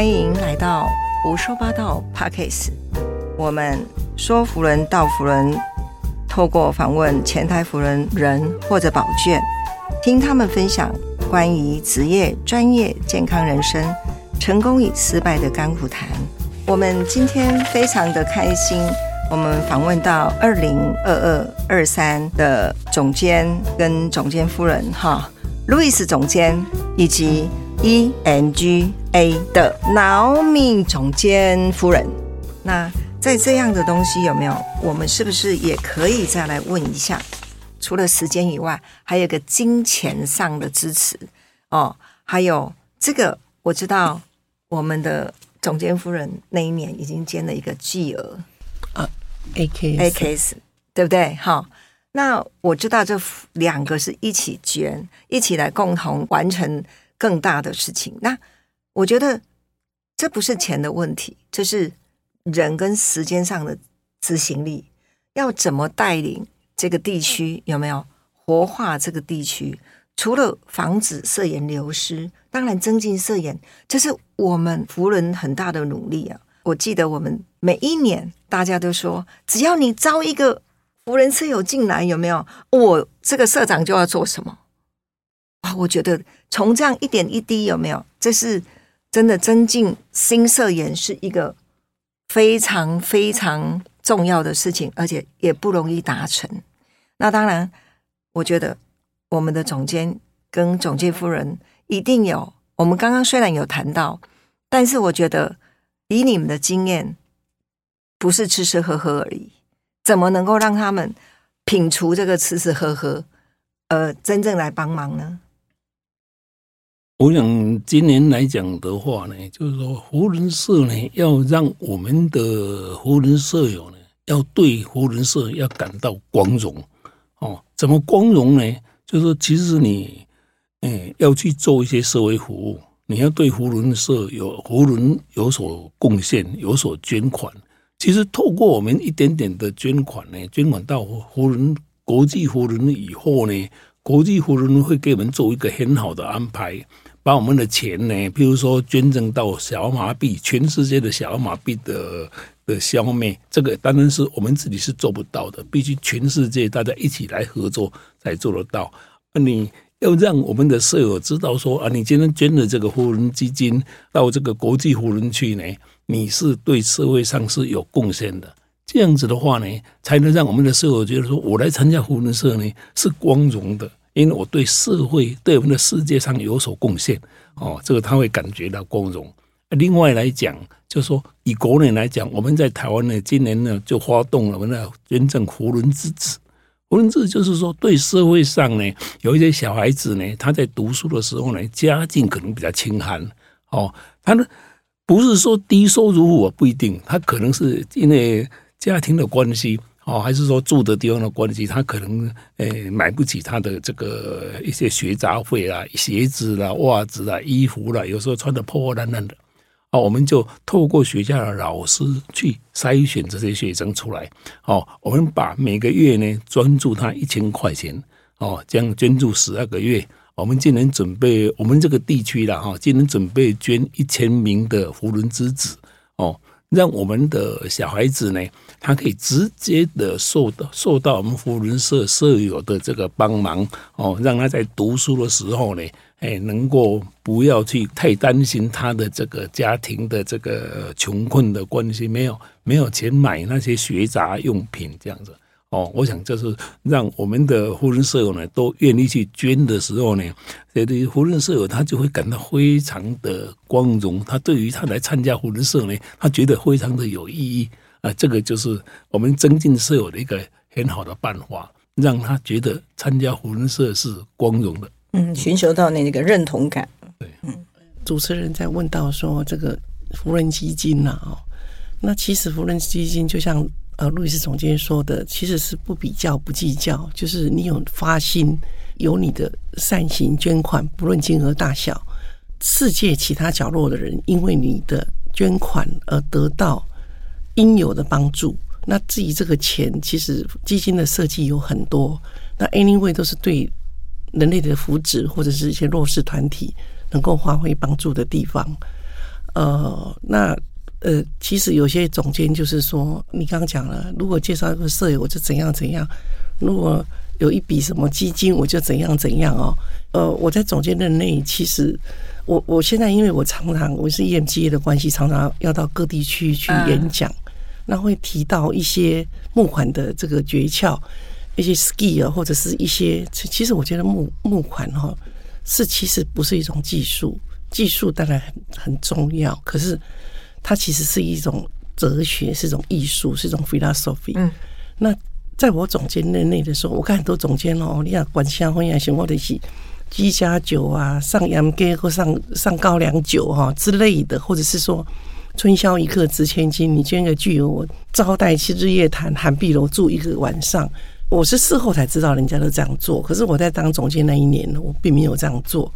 欢迎来到胡说八道 Pockets。我们说福人到福人，透过访问前台福人人或者宝卷，听他们分享关于职业、专业、健康人生、成功与失败的甘苦谈。我们今天非常的开心，我们访问到二零二二二三的总监跟总监夫人哈，路易斯总监以及 E N G A 的劳米总监夫人。那在这样的东西有没有？我们是不是也可以再来问一下？除了时间以外，还有个金钱上的支持哦，还有这个我知道我们的。总监夫人那一年已经捐了一个巨额啊，A K A K S，对不对？好，那我知道这两个是一起捐，一起来共同完成更大的事情。那我觉得这不是钱的问题，这是人跟时间上的执行力，要怎么带领这个地区有没有活化这个地区？除了防止色眼流失，当然增进色眼，这是我们福人很大的努力啊！我记得我们每一年大家都说，只要你招一个福人舍友进来，有没有？我这个社长就要做什么啊？我觉得从这样一点一滴，有没有？这是真的增进新色眼是一个非常非常重要的事情，而且也不容易达成。那当然，我觉得。我们的总监跟总监夫人一定有。我们刚刚虽然有谈到，但是我觉得以你们的经验，不是吃吃喝喝而已。怎么能够让他们摒除这个吃吃喝喝，呃，真正来帮忙呢？我想今年来讲的话呢，就是说湖人社呢，要让我们的湖人社友呢，要对湖人社要感到光荣哦。怎么光荣呢？就是说，其实你，哎，要去做一些社会服务，你要对胡人社有胡人有所贡献，有所捐款。其实透过我们一点点的捐款呢，捐款到胡人国际胡人以后呢，国际胡人会给我们做一个很好的安排，把我们的钱呢，譬如说捐赠到小儿麻痹，全世界的小儿麻痹的的消灭，这个当然是我们自己是做不到的，必须全世界大家一起来合作。才做得到。你要让我们的舍友知道说啊，你今天捐了这个扶人基金到这个国际扶人去呢，你是对社会上是有贡献的。这样子的话呢，才能让我们的舍友觉得说，我来参加扶人社呢是光荣的，因为我对社会、对我们的世界上有所贡献。哦，这个他会感觉到光荣。另外来讲，就是说以国内来讲，我们在台湾呢，今年呢就发动了我们的捐赠胡伦之子。胡伦之子就是说，对社会上呢，有一些小孩子呢，他在读书的时候呢，家境可能比较清寒哦。他呢，不是说低收入户不一定，他可能是因为家庭的关系哦，还是说住的地方的关系，他可能诶买不起他的这个一些学杂费啊、鞋子啦、袜子啦、衣服啦，有时候穿的破破烂烂的。哦，我们就透过学校的老师去筛选这些学生出来。哦，我们把每个月呢专注他一千块钱。哦，这样捐助十二个月，我们今年准备我们这个地区了哈，今年准备捐一千名的福伦之子。哦，让我们的小孩子呢，他可以直接的受到受到我们福伦社舍友的这个帮忙。哦，让他在读书的时候呢。哎，能够不要去太担心他的这个家庭的这个穷困的关系，没有没有钱买那些学杂用品这样子哦。我想这是让我们的湖人舍友呢都愿意去捐的时候呢，这对湖人舍友他就会感到非常的光荣。他对于他来参加湖人社呢，他觉得非常的有意义啊。这个就是我们增进舍友的一个很好的办法，让他觉得参加湖人社是光荣的。嗯，寻求到那个认同感。对，嗯，主持人在问到说这个福人基金呐，哦，那其实福人基金就像呃路易斯总监说的，其实是不比较不计较，就是你有发心，有你的善行捐款，不论金额大小，世界其他角落的人因为你的捐款而得到应有的帮助，那至于这个钱，其实基金的设计有很多，那 anyway 都是对。人类的福祉，或者是一些弱势团体能够发挥帮助的地方，呃，那呃，其实有些总监就是说，你刚刚讲了，如果介绍一个舍友，我就怎样怎样；如果有一笔什么基金，我就怎样怎样哦。呃，我在总监任内，其实我我现在因为我常常我是 EMG 的关系，常常要到各地区去演讲，那会提到一些募款的这个诀窍，一些 skill 或者是一些，其实我觉得募募款哈，是其实不是一种技术，技术当然很很重要，可是它其实是一种哲学，是一种艺术，是一种 philosophy。嗯，那。在我总监任内的时候，我看很多总监哦，你看管香婚宴行或者是鸡家酒啊，上羊羹或上上高粱酒哈之类的，或者是说春宵一刻值千金，你捐个巨额，我招待去日月潭寒碧楼住一个晚上。我是事后才知道人家都这样做，可是我在当总监那一年呢，我并没有这样做。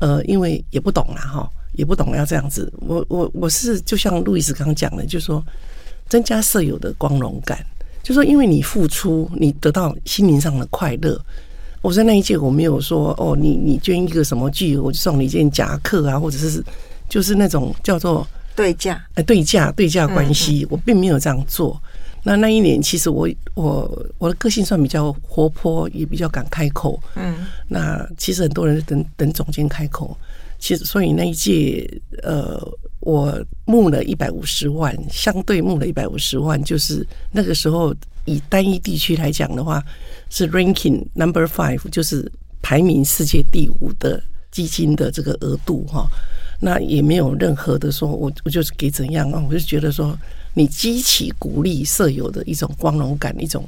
呃，因为也不懂啦哈，也不懂要这样子。我我我是就像路易斯刚刚讲的，就是说增加舍友的光荣感。就说，因为你付出，你得到心灵上的快乐。我在那一届，我没有说哦，你你捐一个什么巨额，我就送你一件夹克啊，或者是就是那种叫做对价，哎，对价对价关系，我并没有这样做。那那一年，其实我我我的个性算比较活泼，也比较敢开口。嗯，那其实很多人等等总监开口。其实，所以那一届，呃，我募了一百五十万，相对募了一百五十万，就是那个时候以单一地区来讲的话，是 ranking number five，就是排名世界第五的基金的这个额度哈。那也没有任何的说，我我就是给怎样啊？我就觉得说，你激起鼓励舍友的一种光荣感，一种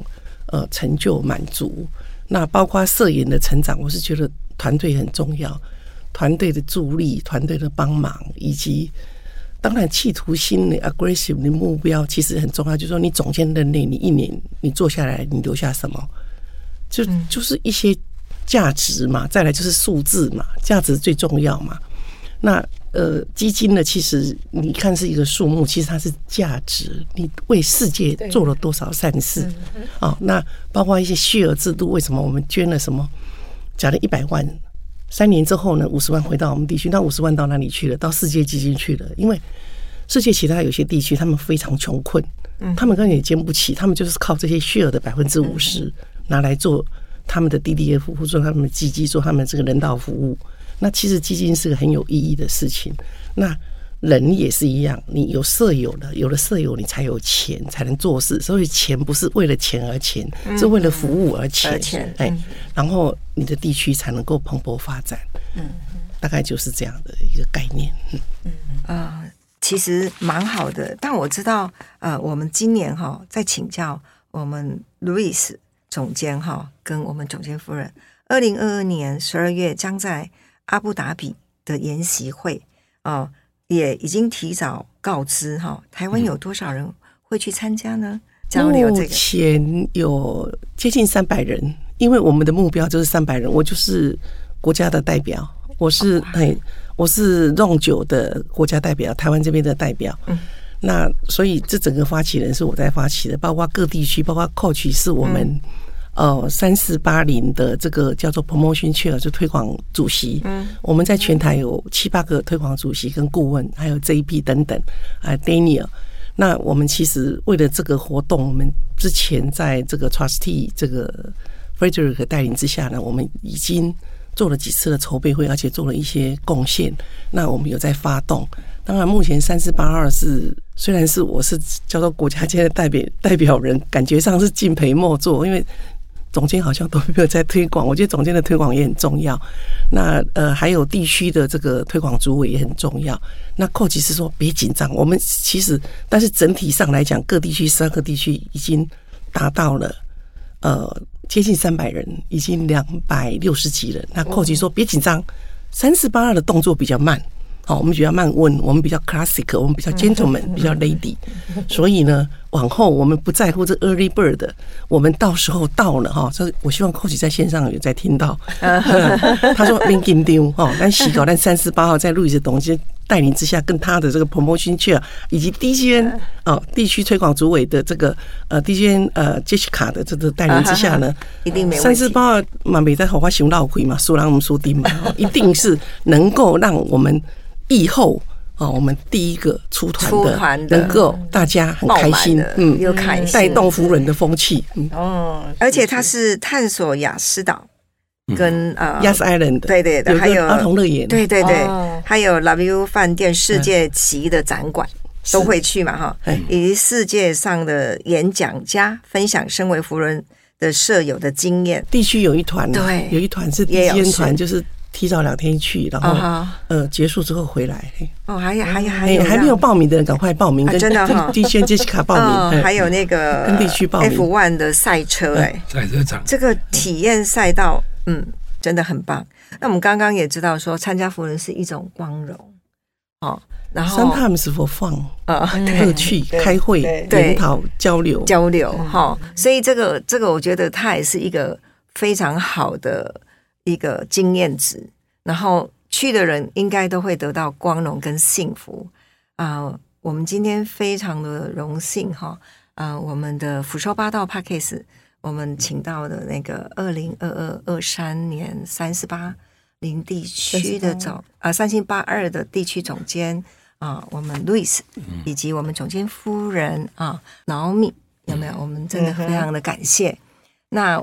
呃成就满足。那包括摄影的成长，我是觉得团队很重要。团队的助力、团队的帮忙，以及当然企图心的 aggressive 的目标，其实很重要。就是说，你总监任内，你一年你做下来，你留下什么？就就是一些价值嘛。再来就是数字嘛，价值最重要嘛。那呃，基金呢，其实你看是一个数目，其实它是价值。你为世界做了多少善事啊？那包括一些血额制度，为什么我们捐了什么？假如一百万。三年之后呢，五十万回到我们地区，那五十万到哪里去了？到世界基金去了。因为世界其他有些地区，他们非常穷困，他们根本也捐不起，他们就是靠这些血额的百分之五十拿来做他们的 DDF，或者做他们的基金，做他们这个人道服务。那其实基金是个很有意义的事情。那人也是一样，你有舍友的，有了舍友，你才有钱，才能做事。所以钱不是为了钱而钱，是为了服务而钱。哎，然后你的地区才能够蓬勃发展。嗯，大概就是这样的一个概念。嗯嗯啊，其实蛮好的。但我知道，呃，我们今年哈在请教我们 Louis 总监哈，跟我们总监夫人，二零二二年十二月将在阿布达比的研习会啊。也已经提早告知哈，台湾有多少人会去参加呢？交流这个，目前有接近三百人，因为我们的目标就是三百人，我就是国家的代表，我是哎，我是 n 九的国家代表，台湾这边的代表。嗯，那所以这整个发起人是我在发起的，包括各地区，包括 Coach 是我们。呃，三四八零的这个叫做 promotion chair，就推广主席。嗯，我们在全台有七八个推广主席跟顾问，还有 JP 等等啊，Daniel。那我们其实为了这个活动，我们之前在这个 Trustee 这个 Frederick 带领之下呢，我们已经做了几次的筹备会，而且做了一些贡献。那我们有在发动。当然，目前三四八二是虽然是我是叫做国家间的代表代表人，感觉上是敬陪末座，因为。总监好像都没有在推广，我觉得总监的推广也很重要。那呃，还有地区的这个推广主委也很重要。那寇吉是说别紧张，我们其实但是整体上来讲，各地区三个地区已经达到了呃接近三百人，已经两百六十几人。那寇吉说别紧张，三四八二的动作比较慢。哦，我们比较慢问，我们比较 classic，我们比较 gentleman，比较 lady，所以呢，往后我们不在乎这 early bird，我们到时候到了哈，这我希望 coach 在线上有在听到，他说没紧张哦，但洗稿，但三十八号在路易斯董监带领之下，跟他的这个 promotion chair 以及 DGN 哦地区推广组委的这个呃 DGN 呃 Jessica 的这个带领之下呢，一定没三十八号嘛，美在好花熊闹鬼嘛，输人我们输丁嘛，一定是能够让我们。以后啊，我们第一个出团的，出团的。能够大家很开心的，嗯，又开心。带动福人的风气，嗯。哦，而且它是探索雅思岛跟呃，Yes Island，对对对，有还有儿童乐园，对对对哦，还有 Love You 饭店世界级的展馆都会去嘛哈。哎，以及世界上的演讲家分享身为福人的舍友的经验。地区有一团，对有一团是也有第一团，就是提早两天去，然后啊哈。呃结束之后回来，嘿。哦，还有还有还哎有还没有报名的人赶快报名，真的哈。跟地轩杰西卡报哦名，，哎还有那个跟地区报名。F one 的赛车哎，赛车场。这个体验赛道，嗯，真的很棒。那我们刚刚也知道说，参加福人是一种光荣哦，然后 sometimes for fun，呃乐趣、对开会、研讨、交流，交流哈，所以这个这个我觉得它也是一个非常好的一个经验值，然后去的人应该都会得到光荣跟幸福啊、我们今天非常的荣幸哈，啊、我们的福寿八道 p a c k a s e 我们请到的那个二零二二二三年三十八零地区的总啊三星八二的地区总监啊，我们 Louis 以及我们总监夫人啊劳米有没有？我们真的非常的感谢。那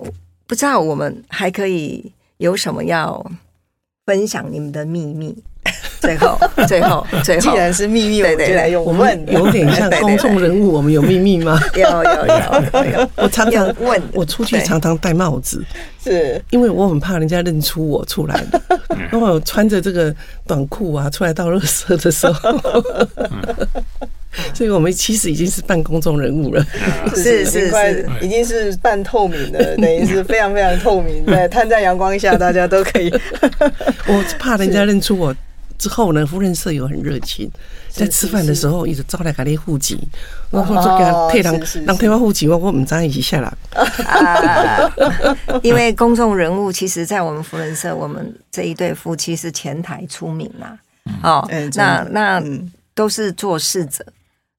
不知道我们还可以有什么要分享你们的秘密？最后，最后，最后。既，然是秘密，就来用我有点像公众人物，我们有秘密吗？有有有有有，我常常要问。我出去常常戴帽子，是。因为我很怕人家认出我出来的。如果我穿着这个短裤啊，出来到热色的时候，所以我们其实已经是半公众人物了。是是已经是已经是半透明的，等于是非常非常透明，在摊在阳光下，大家都可以。我怕人家认出我之后呢，夫人舍友很热情，在吃饭的时候一直招来给你户籍，我说这个退人是是是让退我户籍，我我唔知一起下来。啊，因为公众人物，其实，在我们夫人社，我们这一对夫妻是前台出名嘛。哦那那嗯都是做事者，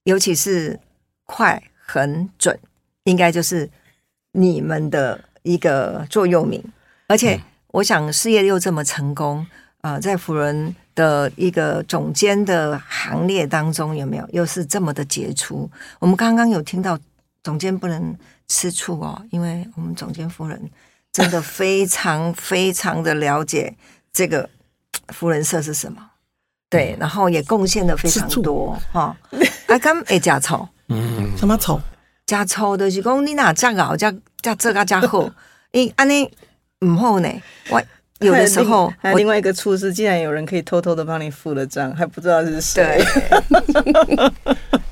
尤其是快、很准，应该就是你们的一个座右铭。而且，我想事业又这么成功，呃，在福人的一个总监的行列当中，有没有又是这么的杰出？我们刚刚有听到总监不能吃醋哦，因为我们总监夫人真的非常非常的了解这个 福人社是什么。对，然后也贡献的非常多哈。啊，敢会加醋，嗯，什么丑？加醋就是讲你哪加熬加加这个加好，因安尼唔好呢。我有的时候我还有另外一个处是，竟然有人可以偷偷的帮你付了账，还不知道是谁对。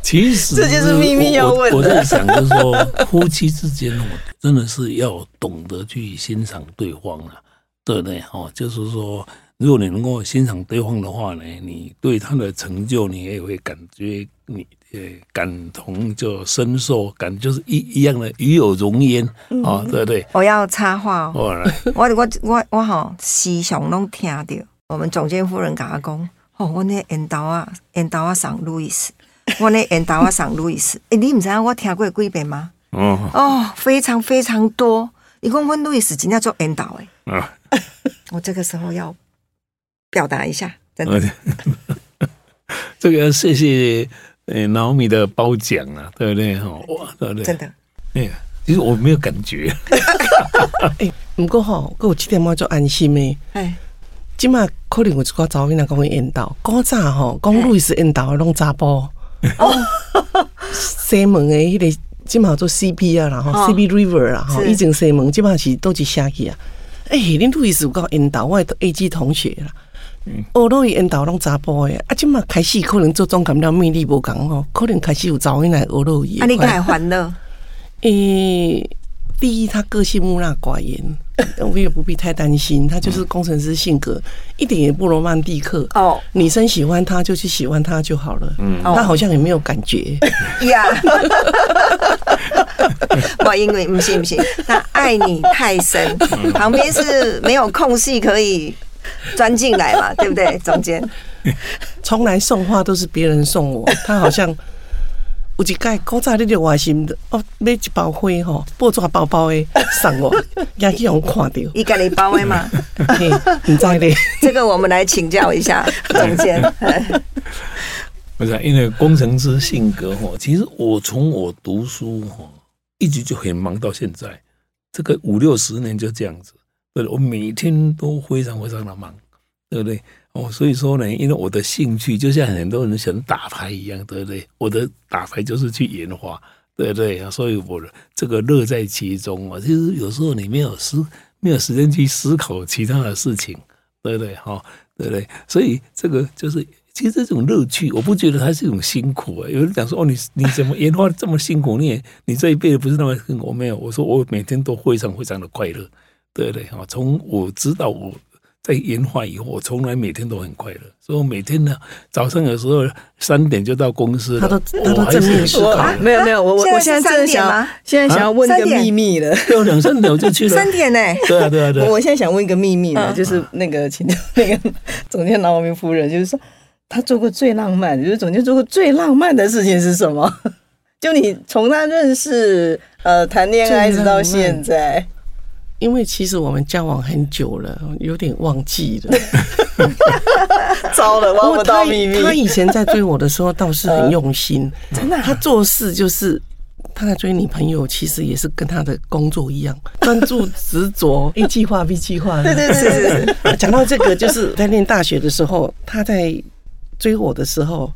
其实这就是秘密要问的我我在想，就是说夫妻之间哦，真的是要懂得去欣赏对方啊，对不对？哦，就是说，如果你能够欣赏对方的话呢，你对他的成就，你也会感觉你呃感同就深受，感就是一一样的与有荣焉啊、哦，对不对？我要插话哦，哦，我我我我吼时常拢听到我们总监夫人甲我讲，哦，我那烟刀啊，烟刀啊上路易斯，我那烟刀啊上路易斯，诶，你唔知影我听过几遍吗？哦哦，非常非常多。你讲阮路易斯真正做烟刀诶，啊，我这个时候要表达一下，真的。呃这个谢谢呃老米的褒奖啊，对不对？哈，哇，对不对？真的，哎呀，其实我没有感觉。不过吼，我有七点半就安心的。哎，即马可能有一寡查某囡仔讲伊缘投，古早吼讲路易斯缘投的拢查甫。哦，西门的迄、个即马做 CP 啊，然后哦 CP River 啦，吼，是以前西门即马是都是下去啊。诶、恁路易斯有够缘投，我的 A G 同学啦。学落伊缘投拢查甫的，啊，即嘛开始可能做总感到魅力无共吼，可能开始有查某囡仔学落伊。啊，你该欢乐，诶、第一，他个性木讷寡言，我们也不必太担心。他就是工程师性格，一点也不罗曼蒂克。哦女生喜欢他就去喜欢他就好了。嗯，哦他好像也没有感觉。呀，不，因为不行不行，他爱你太深，旁边是没有空隙可以 钻进来嘛，对不对？中间从来送花都是别人送我，他好像有一盖古早你就外心的哦，买一包花吼，布纸包包的送我，也去互看到。一个礼包的嘛，嘿，你知咧？这个我们来请教一下总监。不是，因为工程师性格哈，其实我从我读书哈，一直就很忙到现在，这个五六十年就这样子，对我每天都非常非常的忙，对不对？哦，所以说呢，因为我的兴趣就像很多人喜欢打牌一样，对不对？我的打牌就是去研发，对不对？所以我这个乐在其中啊。其实有时候你没有思，没有时间去思考其他的事情，对不对？哈，对不对？所以这个就是，其实这种乐趣，我不觉得它是一种辛苦啊。有人讲说，哦，你你怎么研发这么辛苦？你你这一辈子不是那么辛苦？没有，我说我每天都非常非常的快乐，对不对？哈，从我知道我。在研发以后，我从来每天都很快乐，所以我每天呢，早上有时候三点就到公司他都他都正面思考，没有没有，我我我现在真的想，现在想要问一个秘密了，要两三点我就去了，三点呢？对啊对啊对。我现在想问一个秘密呢，就是那个请教那个 总监劳明夫人，就是说他做过最浪漫，就是总监做过最浪漫的事情是什么？就你从他认识呃谈恋爱直到现在。因为其实我们交往很久了，有点忘记了。糟了，忘不到秘密。他以前在追我的时候倒是很用心，真的。他做事就是他在追女朋友，其实也是跟他的工作一样，专注执着，一计划 B 计划。对对对对。讲到这个，就是在念大学的时候，他在追我的时候，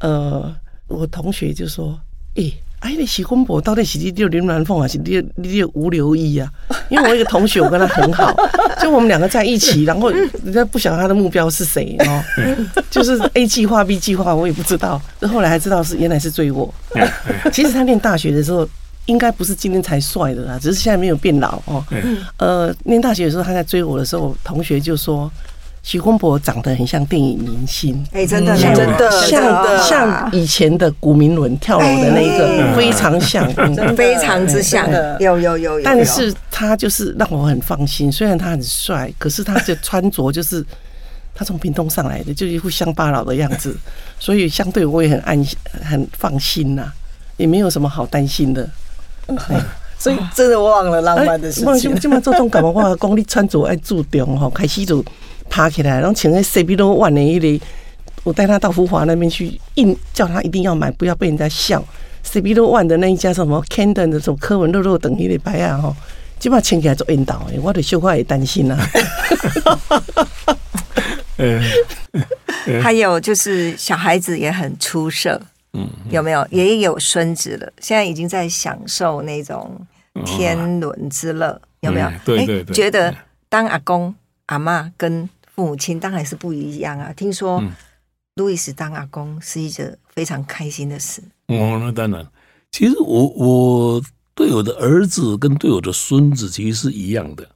呃，我同学就说：“诶。”哎，你喜公婆到底是你六林鸾凤还是你六吴留意啊？因为我一个同学，我跟他很好，就我们两个在一起，然后人家不晓得他的目标是谁哦，就是 A 计划 B 计划，我也不知道。后来还知道是原来是追我。其实他念大学的时候，应该不是今天才帅的啦，只是现在没有变老哦。呃，念大学的时候他在追我的时候，同学就说。徐公博长得很像电影明星，哎，真的，真的，像像以前的古明伦跳楼的那个，非常像，非常之像，有有有有。但是他就是让我很放心，虽然他很帅，可是他的穿着就是他从屏东上来的，就一副乡巴佬的样子，所以相对我也很安心很放心呐，也没有什么好担心的。所以真的忘了浪漫的事情。今 嘛做种感冒话，讲你穿着爱注重哈，开始就。爬起来，然后请那 C B 都万年一里，我带他到福华那边去，硬叫他一定要买，不要被人家笑。C B 都万的那一家什么 Candon 的什么科文肉肉等一类白啊吼，基本上请起来做引导，我的绣花也担心呐。还有就是小孩子也很出色，嗯，有没有？也有孙子了，现在已经在享受那种天伦之乐，有没有？对对对，觉得当阿公阿妈跟父母亲当然是不一样啊！听说路易斯当阿公是一件非常开心的事。哦，那当然。其实我我对我的儿子跟对我的孙子其实是一样的，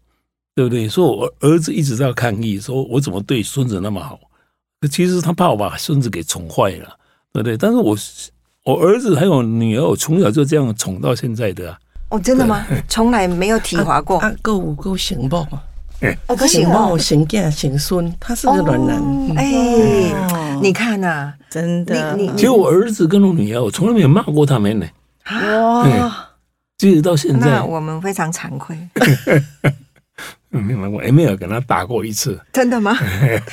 对不对？说我儿子一直在抗议，说我怎么对孙子那么好？其实他怕我把孙子给宠坏了，对不对？但是我我儿子还有女儿，我从小就这样宠到现在的。哦，真的吗？从来没有体罚过。啊，够够行不？哦，可行哦，行囝行孙，他是个暖男。哎，你看呐，真的。你其实我儿子跟我女儿，我从来没有骂过他们呢。哇，即使到现在，我们非常惭愧。没有，我也没有跟他打过一次。真的吗？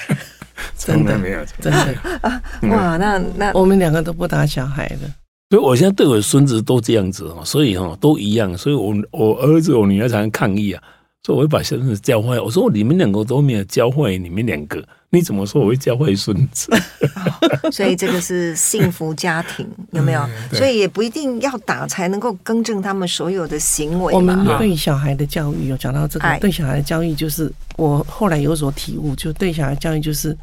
真的没有，真的啊！哇，那那我们两个都不打小孩的，所以我现在对我的孙子都这样子哦，所以哈都一样，所以我我儿子我女儿才能抗议啊。说我会把孙子教坏，我说你们两个都没有教坏你们两个，你怎么说我会教坏孙子？所以这个是幸福家庭，有没有？所以也不一定要打才能够更正他们所有的行为。我们对小孩的教育有讲到这个，对小孩的教育就是我后来有所体悟，就对小孩教育就是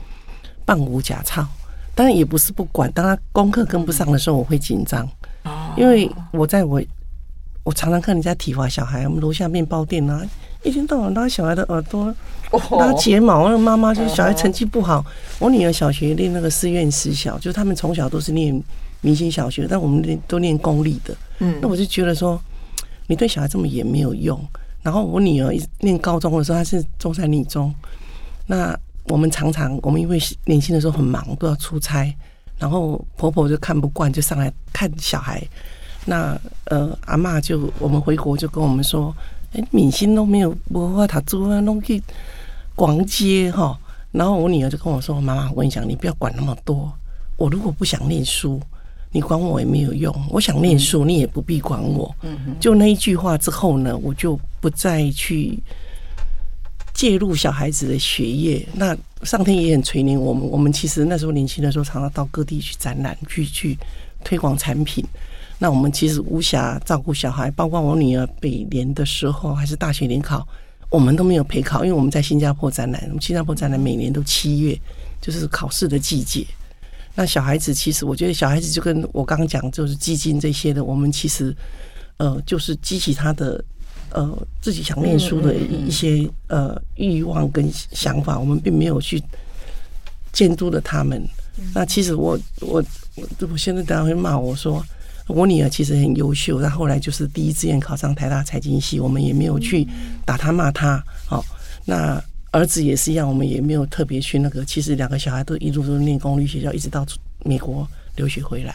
半无假操，当然也不是不管，当他功课跟不上的时候，我会紧张，因为我在我我常常看人家体罚小孩，我们楼下面包店啊。一天到晚拉小孩的耳朵，拉睫毛，那妈妈就是小孩成绩不好。我女儿小学念那个师院私小，就是他们从小都是念明星小学，但我们都念公立的。嗯，那我就觉得说，你对小孩这么严没有用。然后我女儿念高中的时候，她是中山女中。那我们常常，我们因为年轻的时候很忙，都要出差，然后婆婆就看不惯，就上来看小孩。那呃，阿妈就我们回国就跟我们说。哎，明星都没有文化他做啊，弄去逛街哈。然后我女儿就跟我说：“妈妈，我跟你讲，你不要管那么多。我如果不想念书，你管我也没有用；我想念书，你也不必管我。就那一句话之后呢，我就不再去介入小孩子的学业。那上天也很垂怜我们，我们其实那时候年轻的时候，常常到各地去展览，去去推广产品。那我们其实无暇照顾小孩，包括我女儿北联的时候，还是大学联考，我们都没有陪考，因为我们在新加坡展览，我们新加坡展览每年都七月，就是考试的季节。那小孩子其实，我觉得小孩子就跟我刚刚讲，就是基金这些的，我们其实呃，就是激起他的呃自己想念书的一些呃欲望跟想法，我们并没有去监督了他们。那其实我我我我现在大家会骂我说，我女儿其实很优秀，但后来就是第一志愿考上台大财经系，我们也没有去打她骂她。好，那儿子也是一样，我们也没有特别去那个。其实两个小孩都一路都念公立学校，一直到美国留学回来。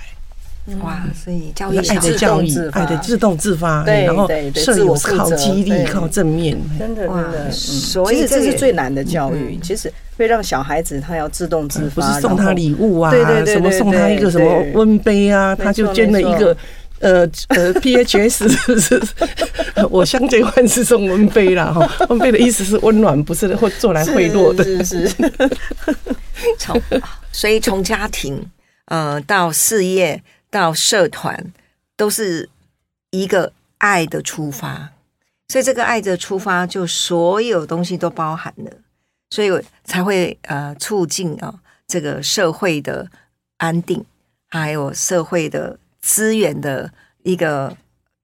哇，所以教育爱的教育爱的自动自发，对然后对对摄自我负影是靠责激励，靠正面。真的真的，嗯。所以其实这是最难的教育，其实会让小孩子他要自动自不发，是送他礼物啊，对对对对什么送他一个什么对温杯啊，他就错捐了一个呃呃 PHS 是不是？我相见欢是送温杯啦哈，温杯的意思是温暖，不是或做来贿赂的。是是是，从所以从家庭呃到事业到社团，都是一个爱的出发，所以这个爱的出发，就所有东西都包含了，所以才会呃促进啊、这个社会的安定，还有社会的资源的一个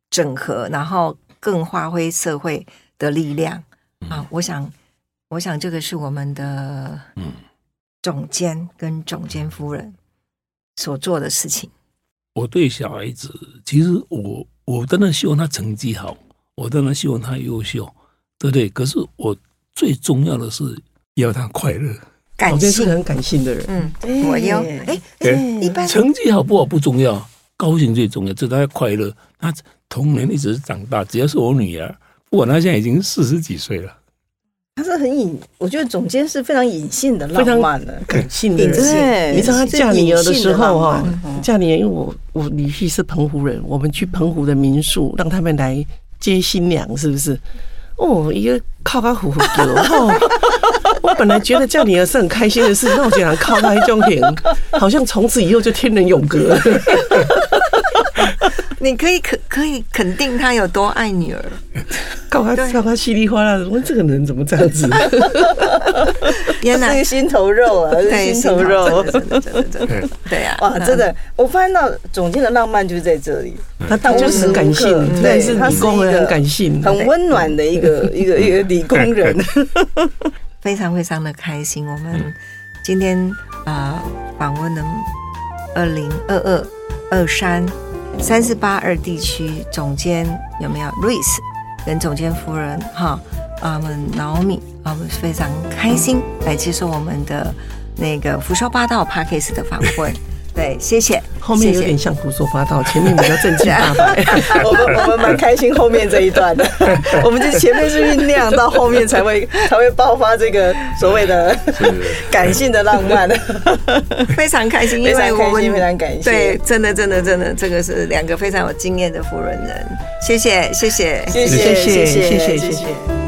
整合，然后更发挥社会的力量啊！我想，我想这个是我们的嗯总监跟总监夫人所做的事情。我对小孩子，其实我我当然希望他成绩好，我当然希望他优秀，对不对？可是我最重要的是要他快乐。感性是，很感性的人，嗯，对我有哎，哎一般成绩好不好不重要，高兴最重要，这他要快乐。他童年一直长大，只要是我女儿，不管她现在已经四十几岁了，他是很隐，我觉得总监是非常隐性的浪漫的，感性的人。对，你知道他嫁女儿的时候哈嫁女儿，因为我我女婿是澎湖人，我们去澎湖的民宿，让他们来接新娘，是不是？哦，一个靠他虎虎的哦，我本来觉得嫁女儿是很开心的事，那我竟然靠他一种脸，好像从此以后就天人永隔。你可以肯可以肯定他有多爱女儿，搞他靠他稀里哗啦的，我说这个人怎么这样子？原来。这个心头肉啊，是心头肉。真的真的真的对。呀，哇，真的，我发现到总监的浪漫就是在这里，他他就是很感性，对但是他是理工人一个很感性，很温暖的一个 一个一个理工人。非常非常的开心。我们今天啊、呃访问了二零二二二三三四八二地区总监有没有瑞斯跟总监夫人哈啊我们 Naomi 啊我们非常开心来接受我们的那个福寿八道 Parkes 的访问。对，谢谢。后面有点像胡说八道，前面比较正经 八百。我们我们蛮开心后面这一段的，我们就前面是酝酿，到后面才会才会爆发这个所谓的感性的浪漫。非常开心，因非常开心为我们非常感谢对，真的真的真的，这个是两个非常有经验的夫人人，谢谢谢谢谢谢谢谢谢谢。